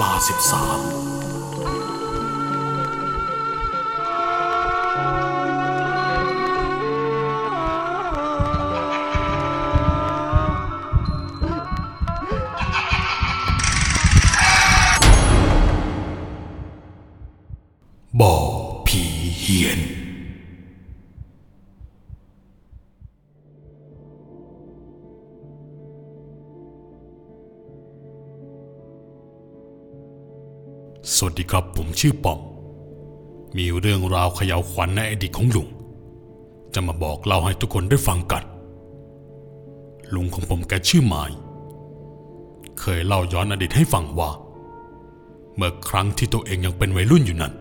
ลาสิบสาม สวัสดีครับผมชื่อปอมมีเรื่องราวเขย่าวขวัญในอดีตของลุง จะมาบอกเล่าให้ทุกคนได้ฟังกัน ลุงของผมแกชื่อหมาย เคยเล่าย้อนอดีตให้ฟังว่า เมื่อครั้งที่ตัวเองยังเป็นวัยรุ่นอยู่นั้น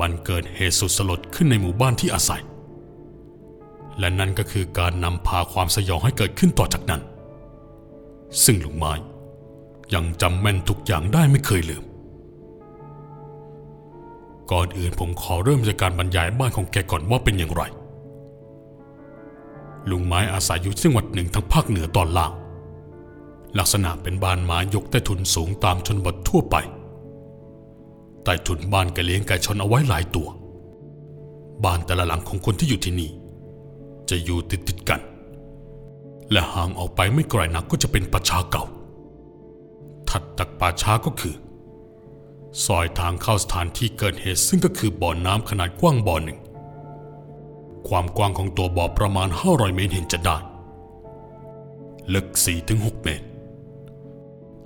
มันเกิดเหตุสุดสลดขึ้นในหมู่บ้านที่อาศัย และนั่นก็คือการนำพาความสยองให้เกิดขึ้นต่อจากนั้น ซึ่งลุงไม้ยังจำแม่นทุกอย่างได้ไม่เคยลืม ก่อนอื่นผมขอเริ่มจากการบรรยายบ้านของแกก่อนว่าเป็นอย่างไร ลุงไม้อาศัยอยู่จังหวัดหนึ่งทางภาคเหนือตอนล่าง ลักษณะเป็นบ้านไม้ยกใต้ถุนสูงตามชนบททั่วไป ใต้ถุนบ้านแกเลี้ยงไก่ชนเอาไว้หลายตัว บ้านแต่ละหลังของคนที่อยู่ที่นี่ จะอยู่ติดติดกัน และห่างออกไปไม่ไกลนักก็จะเป็นป่าช้าเก่า ถัดจากป่าช้าก็คือ ซอยทางเข้าสถานที่เกิดเหตุซึ่งก็คือบ่อน้ำขนาดกว้างบ่อหนึ่ง ความกว้างของตัวบ่อประมาณ 500 เมตรเห็นจะได้ลึก 4-6 เมตร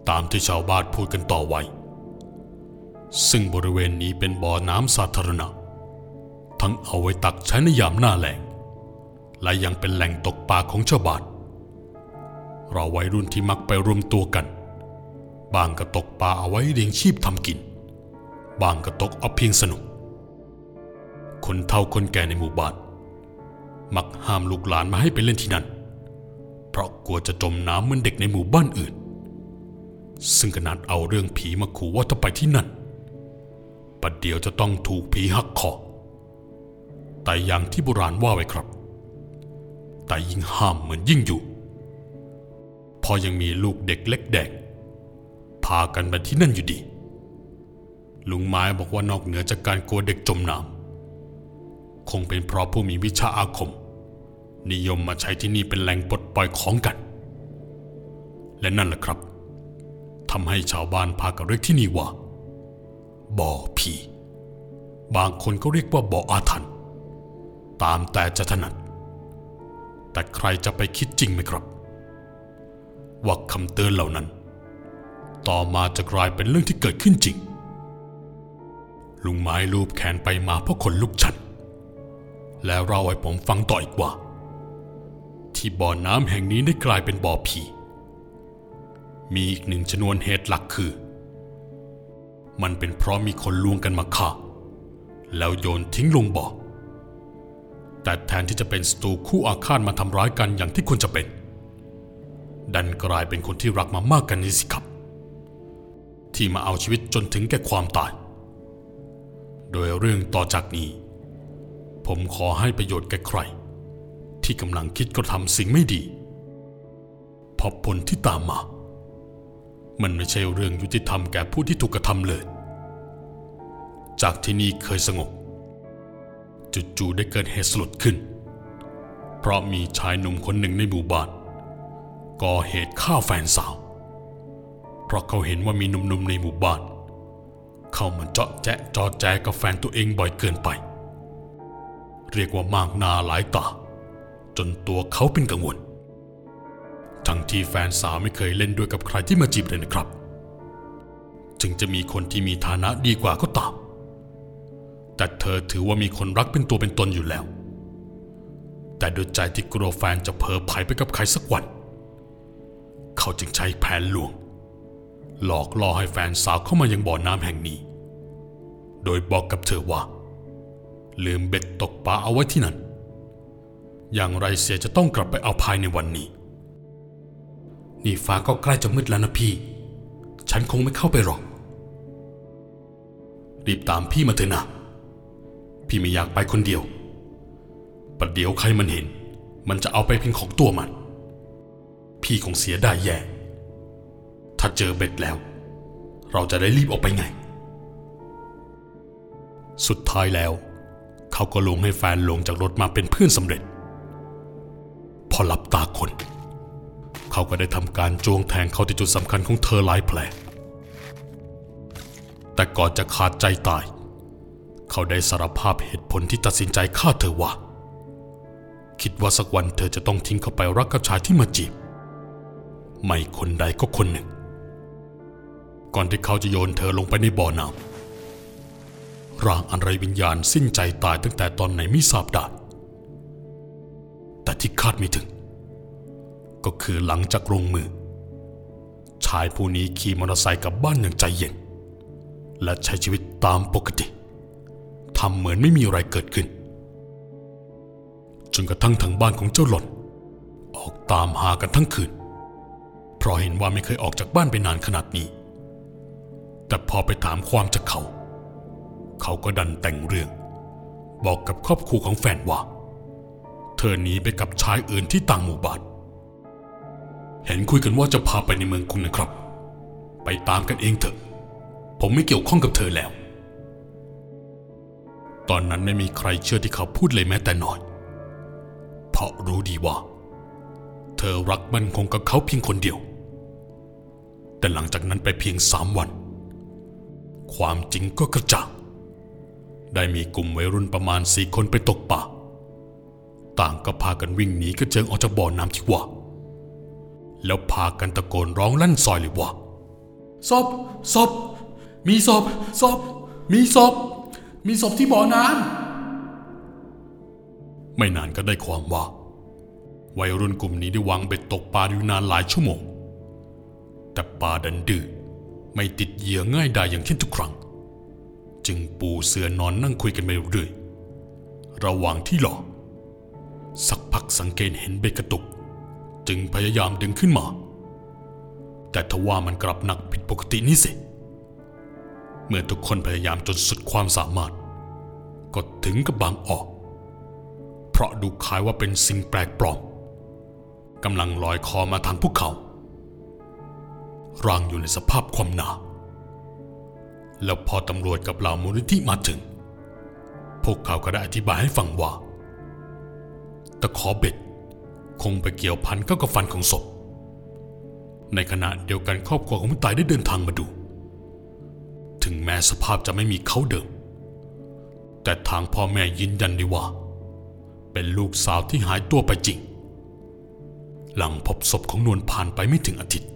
ตามที่ชาวบ้านพูดกันต่อไว้ ซึ่งบริเวณนี้เป็นบ่อน้ำสาธารณะ ทั้งเอาไว้ตักใช้ในยามหน้าแล้งและยังเป็นแหล่งตกปลาของชาวบ้านเราวัยรุ่นที่มักไปรวมตัวกัน บางก็ตกปลาเอาไว้เลี้ยงชีพทำกิน บางก็ตกเอาเพียงสนุก คนเฒ่าคนแก่ในหมู่บ้าน มักห้ามลูกหลานมาให้ไปเล่นที่นั่น เพราะกลัวจะจมน้ำเหมือนเด็กในหมู่บ้านอื่น ซึ่งขนาดเอาเรื่องผีมาขู่ว่าถ้าไปที่นั่นประเดี๋ยวจะต้องถูกผีหักคอแต่อย่างที่โบราณว่าไว้ครับ แต่ยิ่งห้ามเหมือนยิ่งอยู่ พอยังมีลูกเด็กเล็กแดงพากันไปที่นั่นอยู่ดี ลุงไม้บอกว่านอกเหนือจากการกลัวเด็กจมน้ำคงเป็นเพราะผู้มีวิชาอาคม นิยมมาใช้ที่นี่เป็นแหล่งปลดปล่อยของกัน และนั่นแหละครับทำให้ชาวบ้านพากันเรียกที่นี่ว่าบ่อผีบางคนก็เรียกว่าบ่ออาถรรพ์ตามแต่จะถนัด แต่ใครจะไปคิดจริงไหมครับ ว่าคำเตือนเหล่านั้น ต่อมาจะกลายเป็นเรื่องที่เกิดขึ้นจริง ลุงไม้ลูบแขนไปมาเพราะคนลุกชันแล้วเราให้ผมฟังต่ออีกว่า ที่บ่อน้ำแห่งนี้ได้กลายเป็นบ่อผี มีอีกหนึ่งชนวนเหตุหลักคือ มันเป็นเพราะมีคนลวงกันมาฆ่า แล้วโยนทิ้งลงบ่อ แต่แทนที่จะเป็นศัตรูคู่อาฆาตมาทำร้ายกันอย่างที่ควรจะเป็น ดันกลายเป็นคนที่รักมามากกันนี่สิครับ ที่มาเอาชีวิตจนถึงแก่ความตาย โดยเรื่องต่อจากนี้ ผมขอให้ประโยชน์แก่ใคร ที่กำลังคิดกระทำสิ่งไม่ดีเพราะผลที่ตามมา มันไม่ใช่เรื่องยุติธรรมแก่ผู้ที่ถูกกระทำเลย จากที่นี่เคยสงบจู่ๆได้เกิดเหตุสลดขึ้น เพราะมีชายหนุ่มคนหนึ่งในหมู่บ้านก่อเหตุฆ่าแฟนสาว เพราะเขาเห็นว่ามีหนุ่มๆในหมู่บ้าน เข้ามาเจาะแจ๊ะจอแจกับแฟนตัวเองบ่อยเกินไป เรียกว่ามากนาหลายตา จนตัวเขาเป็นกังวล ทั้งที่แฟนสาวไม่เคยเล่นด้วยกับใครที่มาจีบเลยนะครับจึงจะมีคนที่มีฐานะดีกว่าก็ตาม แต่เธอถือว่ามีคนรักเป็นตัวเป็นตนอยู่แล้ว แต่ด้วยใจที่กลัวแฟนจะเผลอไผลไปกับใครสักวัน เขาจึงใช้แผนลวง หลอกล่อให้แฟนสาวเข้ามายังบ่อน้ำแห่งนี้ โดยบอกกับเธอว่า ลืมเบ็ดตกปลาเอาไว้ที่นั่น อย่างไรเสียจะต้องกลับไปเอาภายในวันนี้ นี่ฟ้าก็ใกล้จะมืดแล้วนะพี่ ฉันคงไม่เข้าไปหรอก รีบตามพี่มาเถอะนะ พี่ไม่อยากไปคนเดียว ประเดี๋ยวใครมันเห็น มันจะเอาไปเป็นของตัวมัน พี่คงเสียได้แย่ ถ้าเจอเบ็ดแล้ว เราจะได้รีบออกไปไง สุดท้ายแล้ว เขาก็ลงให้แฟนลงจากรถมาเป็นเพื่อนสำเร็จ พอหลับตาคน เขาก็ได้ทำการจ้วงแทงเข้าที่จุดสำคัญของเธอหลายแผล แต่ก่อนจะขาดใจตาย เขาได้สารภาพเหตุผลที่ตัดสินใจฆ่าเธอว่า คิดว่าสักวันเธอจะต้องทิ้งเขาไปรักกับชายที่มาจีบ ไม่คนใดก็คนหนึ่ง ก่อนที่เขาจะโยนเธอลงไปในบ่อน้ำร่างอันไรวิญญาณสิ้นใจตายตั้งแต่ตอนไหนไม่ทราบได้แต่ที่คาดไม่ถึง ก็คือหลังจากลงมือ ชายผู้นี้ขี่มอเตอร์ไซค์กลับบ้านอย่างใจเย็น และใช้ชีวิตตามปกติทำเหมือนไม่มีอะไรเกิดขึ้น จนกระทั่งทางบ้านของเจ้าหล่นออกตามหากันทั้งคืน เพราะเห็นว่าไม่เคยออกจากบ้านไปนานขนาดนี้ แต่พอไปถามความจากเขา เขาก็ดันแต่งเรื่อง บอกกับครอบครัวของแฟนว่า เธอหนีไปกับชายอื่นที่ต่างหมู่บ้าน เห็นคุยกันว่าจะพาไปในเมืองคุณนะครับ ไปตามกันเองเถอะ ผมไม่เกี่ยวข้องกับเธอแล้ว ตอนนั้นไม่มีใครเชื่อที่เขาพูดเลยแม้แต่น้อย เพราะรู้ดีว่า เธอรักมันคงกับเขาเพียงคนเดียว แต่หลังจากนั้นไปเพียงสามวัน ความจริงก็กระจ่างได้มีกลุ่มวัยรุ่นประมาณสี่คนไปตกป่า ต่างก็พากันวิ่งหนีกระเจิงออกจากบ่อน้ำที่ว่า แล้วพากันตะโกนร้องลั่นซอยเลยว่าศพศพมีศพศพมีศพมีศพที่บ่อน้ำไม่นานก็ได้ความว่า วัยรุ่นกลุ่มนี้ได้วางเบ็ดตกปลาอยู่นานหลายชั่วโมง แต่ปลาดันดื้อ ไม่ติดเหยื่อง่ายดายอย่างเช่นทุกครั้ง จึงปูเสือนอนนั่งคุยกันไปเรื่อยระหว่างที่หลอสักพักสังเกตเห็นเบ็ดกระตุก จึงพยายามดึงขึ้นมา แต่ทว่ามันกลับหนักผิดปกตินี่สิ เมื่อทุกคนพยายามจนสุดความสามารถ ก็ถึงกับบางออก เพราะดูคล้ายว่าเป็นสิ่งแปลกปลอมกำลังลอยคอมาทางพวกเขา ร่างอยู่ในสภาพความหนา แล้วพอตำรวจกับเหล่ามูลนิธิมาถึง พวกเขาก็ได้อธิบายให้ฟังว่า ตะขอเบ็ดคงไปเกี่ยวพันเข้ากับฟันของศพ ในขณะเดียวกันครอบครัวของผู้ตายได้เดินทางมาดู ถึงแม้สภาพจะไม่มีเขาเดิม แต่ทางพ่อแม่ยืนยันได้ว่า เป็นลูกสาวที่หายตัวไปจริง หลังพบศพของนวลผ่านไปไม่ถึงอาทิตย์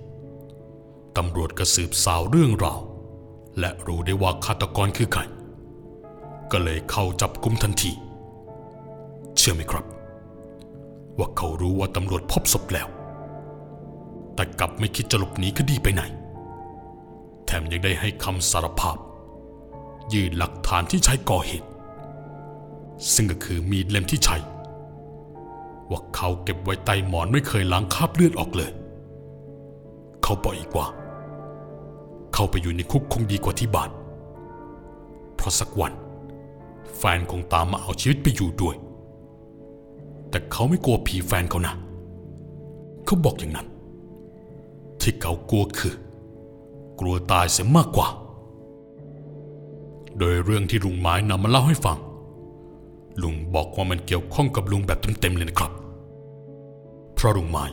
ตำรวจก็สืบสาวเรื่องราว และรู้ได้ว่าฆาตกรคือใคร ก็เลยเข้าจับกุมทันที เชื่อไหมครับ ว่าเขารู้ว่าตำรวจพบศพแล้ว แต่กลับไม่คิดจะหลบหนีคดีไปไหน แถมยังได้ให้คำสารภาพ ยื่นหลักฐานที่ใช้ก่อเหตุ ซึ่งก็คือมีดเล่มที่ใช้ว่าเขาเก็บไว้ใต้หมอนไม่เคยล้างคราบเลือดออกเลย เขาบอกอีกว่า เข้าไปอยู่ในคุกคงดีกว่าที่บานเพราะสักวัน แฟนคงตามมาเอาชีวิตไปอยู่ด้วย แต่เขาไม่กลัวผีแฟนเขานะเขาบอกอย่างนั้น ที่เขากลัวคือ กลัวตายเสียมากกว่า โดยเรื่องที่ลุงไม้นำมาเล่าให้ฟัง ลุงบอกว่ามันเกี่ยวข้องกับลุงแบบเต็มๆเลยนะครับ เพราะลุงไม้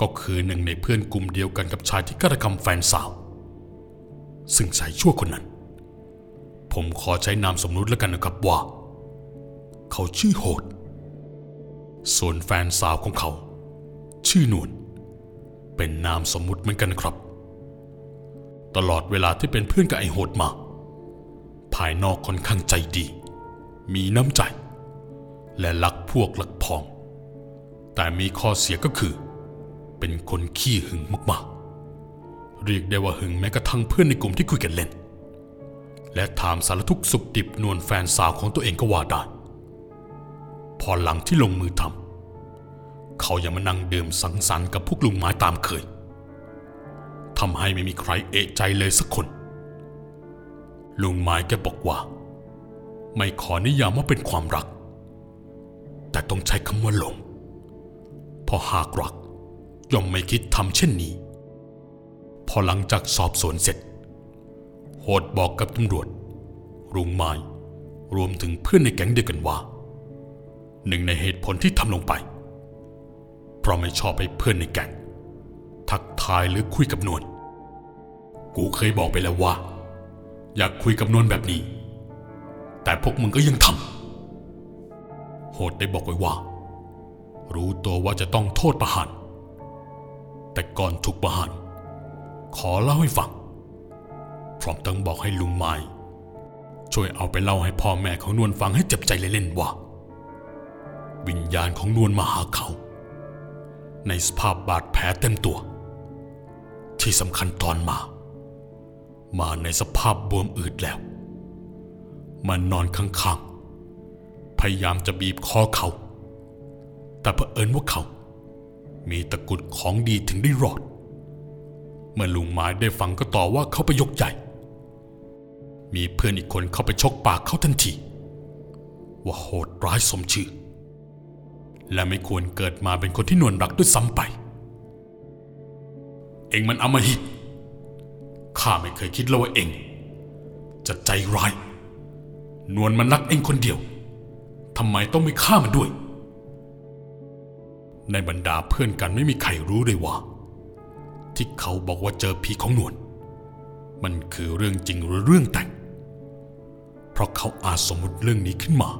ก็คือหนึ่งในเพื่อนกลุ่มเดียวกันกับชายที่ฆาตกรรมแฟนสาว ซึ่งชายชั่วคนนั้น ผมขอใช้นามสมมุติแล้วกันนะครับว่า เขาชื่อโหด ส่วนแฟนสาวของเขา ชื่อนวลเป็นนามสมมุติเหมือนกันครับ ตลอดเวลาที่เป็นเพื่อนกับไอ้โหดมา ภายนอกค่อนข้างใจดี มีน้ำใจ และรักพวกรักพอง แต่มีข้อเสียก็คือ เป็นคนขี้หึงมากๆ เรียกได้ว่าหึงแม้กระทั่งเพื่อนในกลุ่มที่คุยกันเล่น และถามสารทุกสุขดิบนวลแฟนสาวของตัวเองก็ว่าได้พอหลังที่ลงมือทำเขายังมานั่งดื่มสังสรรค์กับพวกลุงไม้ตามเคยทำให้ไม่มีใครเอะใจเลยสักคน ลุงไม้แกบอกว่า ไม่ขอนิยามว่าเป็นความรัก แต่ต้องใช้คำว่าหลงเพอหากรักย่อมไม่คิดทำเช่นนี้ อหลังจากสอบสวนเสร็จ โหดบอกกับตำรวจ รุงไม้รวมถึงเพื่อนในแก๊งเดียวกันว่า หนึ่งในเหตุผลที่ทำลงไป เพราะไม่ชอบให้เพื่อนในแก๊งทักทายหรือคุยกับนวลกูเคยบอกไปแล้วว่า อยากคุยกับนวลแบบนี้ แต่พวกมึงก็ยังทำโหดได้บอกไว้ว่า รู้ตัวว่าจะต้องโทษประหารแต่ก่อนถูกประหาร ขอเล่าให้ฟัง พร้อมทั้งบอกให้ลุงไม้ช่วยเอาไปเล่าให้พ่อแม่ของนวลฟังให้เจ็บใจเล่นๆว่า วิญญาณของนวลมาหาเขา ในสภาพบาดแผลเต็มตัว ที่สำคัญตอนมา มาในสภาพบวมอืดแล้ว มันนอนข้างๆ พยายามจะบีบคอเขา แต่เผอิญว่าเขา มีตะกุดของดีถึงได้รอด เมื่อลุงไม้ได้ฟังก็ต่อว่าเขาไปยกใหญ่ มีเพื่อนอีกคนเข้าไปชกปากเขาทันที ว่าโหดร้ายสมชื่อ และไม่ควรเกิดมาเป็นคนที่นวลรักด้วยซ้ำไป เองมันอำมหิตข้าไม่เคยคิดเลยว่าเอง จะใจร้าย นวลมันรักเองคนเดียวทำไมต้องไม่ฆ่ามันด้วย ในบรรดาเพื่อนกันไม่มีใครรู้เลยว่า ที่เขาบอกว่าเจอผีของนวลมันคือเรื่องจริงหรือเรื่องแต่ง เพราะเขาอาจสมมติเรื่องนี้ขึ้นมา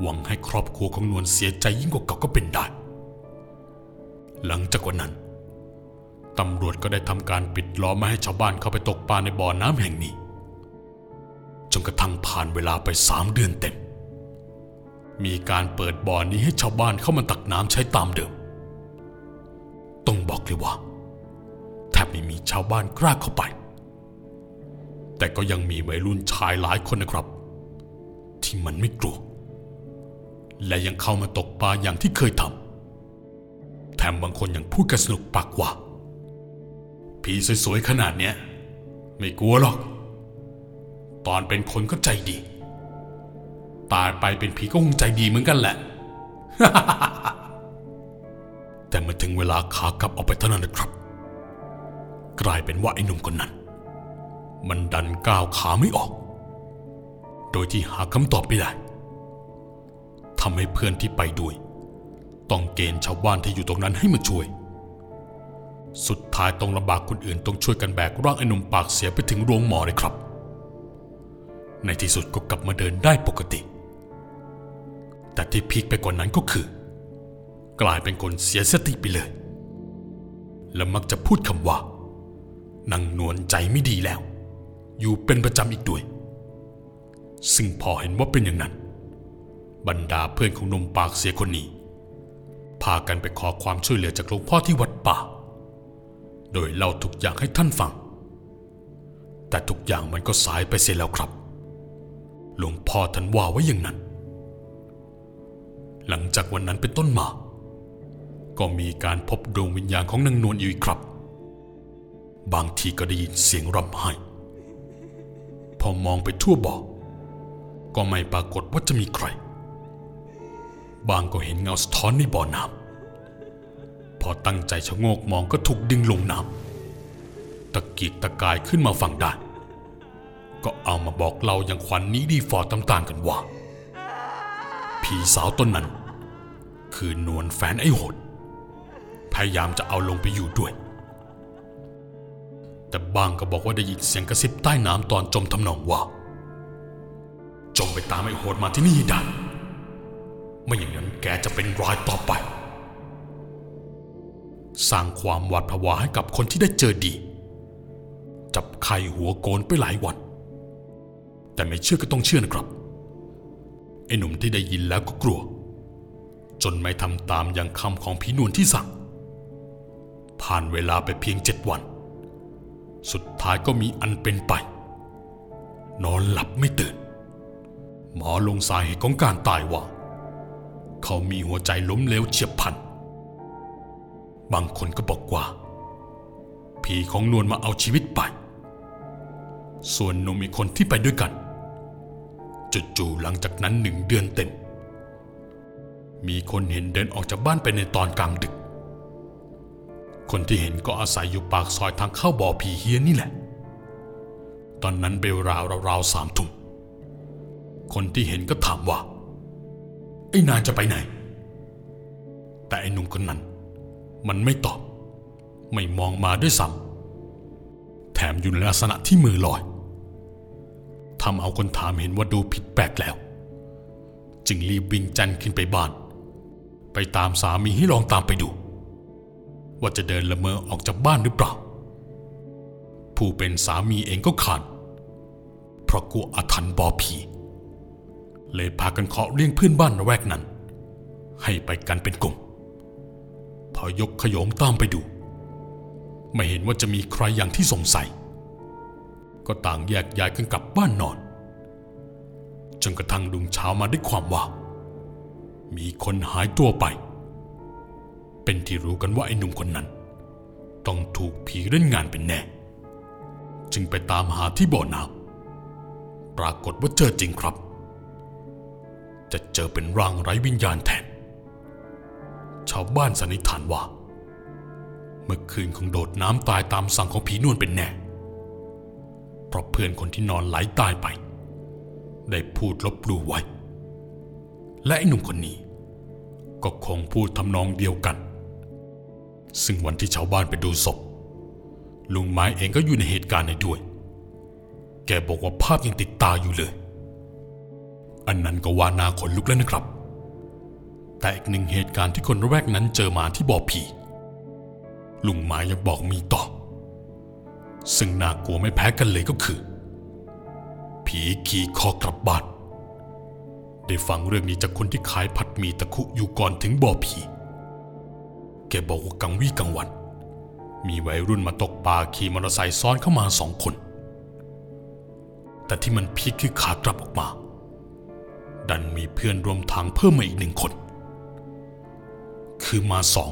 หวังให้ครอบครัวของนวลเสียใจยิ่งกว่าเก่าก็เป็นได้ หลังจากวันนั้นตำรวจก็ได้ทำการปิดล้อมไม่ให้ชาวบ้านเข้าไปตกปลาในบ่อน้ำแห่งนี้จนกระทั่งผ่านเวลาไปสามเดือนเต็ม มีการเปิดบ่อนี้ให้ชาวบ้านเข้ามาตักน้ำใช้ตามเดิม ต้องบอกเลยว่า ไม่มีชาวบ้านกล้าเข้าไป แต่ก็ยังมีวัยรุ่นชายหลายคนนะครับ ที่มันไม่กลัว และยังเข้ามาตกปลาอย่างที่เคยทำแถมบางคนยังพูดกันสนุกปากว่า ผีสวยๆขนาดเนี้ย ไม่กลัวหรอก ตอนเป็นคนก็ใจดี ตายไปเป็นผีก็คงใจดีเหมือนกันแหละ แต่เมื่อถึงเวลาขากลับออกไปเท่านั้นนะครับ กลายเป็นว่าไอ้หนุ่มคนนั้น มันดันก้าวขาไม่ออก โดยที่หาคำตอบไม่ได้ทำให้เพื่อนที่ไปด้วย ต้องเกณฑ์ชาวบ้านที่อยู่ตรงนั้นให้มาช่วย สุดท้ายต้องลำบากคนอื่นต้องช่วยกันแบกร่างไอ้หนุ่มปากเสียไปถึงโรงหมอเลยครับ ในที่สุดก็กลับมาเดินได้ปกติ แต่ที่พีคไปกว่านั้นก็คือ กลายเป็นคนเสียสติไปเลย และมักจะพูดคำว่า นางนวลใจไม่ดีแล้ว อยู่เป็นประจำอีกด้วย ซึ่งพอเห็นว่าเป็นอย่างนั้น บรรดาเพื่อนของนมปากเสียคนนี้ พากันไปขอความช่วยเหลือจากหลวงพ่อที่วัดป่า โดยเล่าทุกอย่างให้ท่านฟัง แต่ทุกอย่างมันก็สายไปเสียแล้วครับ หลวงพ่อท่านว่าไว้อย่างนั้น หลังจากวันนั้นเป็นต้นมา ก็มีการพบดวงวิญญาณของนางนวลอีกครับ บางทีก็ได้ยินเสียงร่ำไห้ พอมองไปทั่วบ่อ ก็ไม่ปรากฏว่าจะมีใคร บางก็เห็นเงาสะท้อนในบ่อน้ำ พอตั้งใจชะโงกมองก็ถูกดึงลงน้ำ ตะกีกตะกายขึ้นมาฝั่งได้ ก็เอามาบอกเราอย่างขวัญนนี้ดีฟอร์ต่างๆกันว่า ผีสาวต้นนั้น คือนวลแฟนไอ้โหด พยายามจะเอาลงไปอยู่ด้วย แต่บางก็บอกว่าได้ยินเสียงกระซิบใต้น้ำตอนจมทำนองว่า จงไปตามไอ้โหดมาที่นี่ได้ไม่อย่างนั้นแกจะเป็นรายต่อไป สร้างความหวาดผวาให้กับคนที่ได้เจอดี จับไข่หัวโกนไปหลายวัน แต่ไม่เชื่อก็ต้องเชื่อนะครับไอ้หนุ่มที่ได้ยินแล้วก็กลัว จนไม่ทำตามอย่างคำของพี่นวลที่สั่ง ผ่านเวลาไปเพียงเจ็ดวัน สุดท้ายก็มีอันเป็นไป นอนหลับไม่ตื่น หมอลงสาเหตุของการตายว่า เขามีหัวใจล้มเหลวเฉียบพลัน บางคนก็บอกว่า ผีของนวลมาเอาชีวิตไป ส่วนหนุ่มอีกคนที่ไปด้วยกันจู่ๆหลังจากนั้นหนึ่งเดือนเต็ม มีคนเห็นเดินออกจากบ้านไปในตอนกลางดึก คนที่เห็นก็อาศัยอยู่ปากซอยทางเข้าบ่อผีเฮียนนี่แหละ ตอนนั้นเบลราวราวสามทุ่ม คนที่เห็นก็ถามว่า ไอ้นายจะไปไหน แต่ไอ้หนุ่มคนนั้น มันไม่ตอบ ไม่มองมาด้วยซ้ำแถมอยู่ในลักษณะที่มือลอยทำเอาคนถามเห็นว่าดูผิดแปลกแล้ว จึงรีบวิ่งจันขึ้นไปบ้าน ไปตามสามีให้ลองตามไปดู ว่าจะเดินละเมอออกจากบ้านหรือเปล่า ผู้เป็นสามีเองก็ขาดเพราะกลัวอาถรรพ์บอผี เลยพากันเคาะเรียกเพื่อนบ้านระแวกนั้น ให้ไปกันเป็นกลุ่ม พอยกขโยงตามไปดู ไม่เห็นว่าจะมีใครอย่างที่สงสัย ก็ต่างแยกย้ายกันกลับบ้านนอนจนกระทั่งดุงเช้ามาด้วยความว่า มีคนหายตัวไป เป็นที่รู้กันว่าไอ้หนุ่มคนนั้น ต้องถูกผีเล่นงานเป็นแน่ จึงไปตามหาที่บ่อน้ำปรากฏว่าเจอจริงครับ จะเจอเป็นร่างไร้วิญญาณแทน ชาวบ้านสันนิษฐานว่า เมื่อคืนคงโดดน้ำตายตามสั่งของผีนวลเป็นแน่ เพราะเพื่อนคนที่นอนไหลตายไป ได้พูดลบลู่ไว้ และไอ้หนุ่มคนนี้ก็คงพูดทำนองเดียวกัน ซึ่งวันที่ชาวบ้านไปดูศพ ลุงไม้เองก็อยู่ในเหตุการณ์ในด้วย แกบอกว่าภาพยังติดตาอยู่เลย อันนั้นก็ว่านาขนลุกแล้วนะครับ แต่อีกหนึ่งเหตุการณ์ที่คนระแวกนั้นเจอมาที่บ่อผีลุงไม้ยังบอกมีต่อ ซึ่งน่ากลัวไม่แพ้กันเลยก็คือ ผีขี่คอกลับบ้านได้ฟังเรื่องนี้จากคนที่ขายผัดหมีตะคุอยู่ก่อนถึงบ่อผี แกบอกว่ากังวี่กังวัน มีวัยรุ่นมาตกปลาขี่มอเตอร์ไซค์ซ้อนเข้ามาสองคน แต่ที่มันพีคคือขากลับออกมา ดันมีเพื่อนรวมทางเพิ่มมาอีกหนึ่งคน คือมาสอง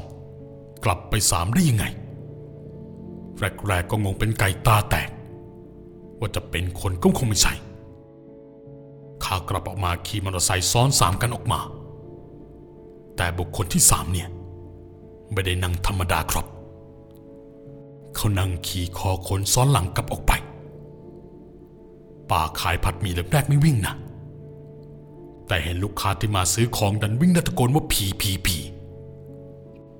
กลับไปสามได้ยังไง แรกๆก็งงเป็นไก่ตาแตก ว่าจะเป็นคนก็คงไม่ใช่ขากลับออกมาขี่มอเตอร์ไซค์ซ้อนสามกันออกมา แต่บุคคลที่สามเนี่ย ไม่ได้นั่งธรรมดาครับ เขานั่งขี่คอคนซ้อนหลังกลับออกไปป่าขายผัดหมี่แรกไม่วิ่งนะ แต่เห็นลูกค้าที่มาซื้อของดันวิ่งตะโกนว่าผีผีผี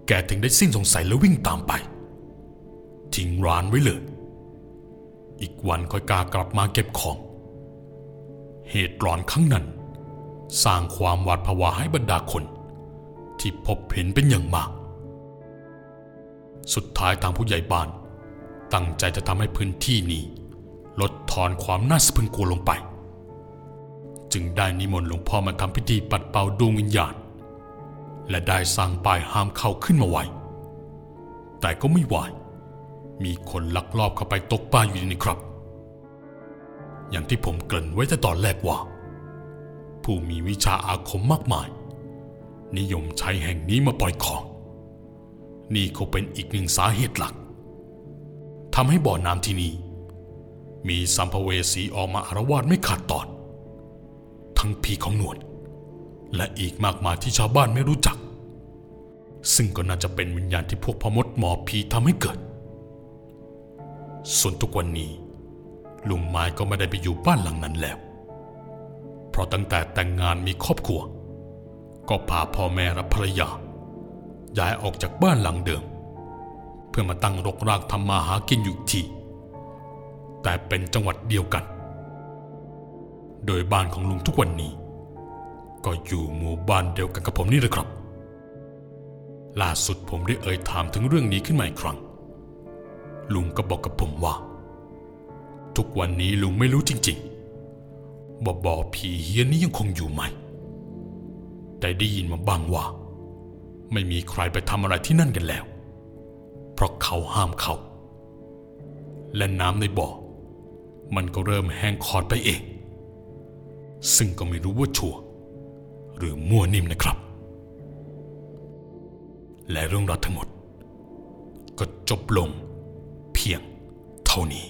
แกถึงได้สิ้นสงสัยแล้ววิ่งตามไป ทิ้งร้านไว้เลย อีกวันค่อยกากลับมาเก็บของ เหตุร้อนครั้งนั้น สร้างความหวาดผวาให้บรรดาคน ที่พบเห็นเป็นอย่างมาก สุดท้ายทางผู้ใหญ่บ้าน ตั้งใจจะทำให้พื้นที่นี้ ลดทอนความน่าสะพรึงกลัวลงไป จึงได้นิมนต์หลวงพ่อมาทำพิธีปัดเป่าดวงวิญญาณ และได้สร้างป้ายห้ามเข้าขึ้นมาไว้ แต่ก็ไม่ไหวมีคนลักลอบเข้าไปตกปลาอยู่นี่ครับ อย่างที่ผมเกริ่นไว้แต่ตอนแรกว่า ผู้มีวิชาอาคมมากมาย นิยมใช้แห่งนี้มาปล่อยของ นี่ก็เป็นอีกหนึ่งสาเหตุหลักทำให้บ่อน้ำที่นี่มีสัมภเวสีออกมาอารวาสไม่ขาดตอน ทั้งผีของหนวด และอีกมากมายที่ชาวบ้านไม่รู้จัก ซึ่งก็น่าจะเป็นวิญญาณที่พวกพมดหมอผีทำให้เกิด ส่วนทุกวันนี้ ลุงไม้ก็ไม่ได้ไปอยู่บ้านหลังนั้นแล้ว เพราะตั้งแต่แต่งงานมีครอบครัว ก็พาพ่อแม่และภรรยา ย้ายออกจากบ้านหลังเดิม เพื่อมาตั้งรกรากทำมาหากินอยู่ที่ แต่เป็นจังหวัดเดียวกัน โดยบ้านของลุงทุกวันนี้ ก็อยู่หมู่บ้านเดียวกันกับผมนี่แหละครับ ล่าสุดผมได้เอ่ยถามถึงเรื่องนี้ขึ้นมาอีกครั้ง ลุงก็บอกกับผมว่า ทุกวันนี้ลุงไม่รู้จริงๆว่บ่อผีเฮียนี้ยังคงอยู่ไหมแต่ได้ยินมาบ้างว่า ไม่มีใครไปทำอะไรที่นั่นกันแล้ว เพราะเขาห้ามเขา และน้ำในบ่อ มันก็เริ่มแห้งขอดไปเอง ซึ่งก็ไม่รู้ว่าชัวหรือมั่วนิ่มนะครับ และเรื่องราวทั้งหมด ก็จบลงเพียงเท่านี้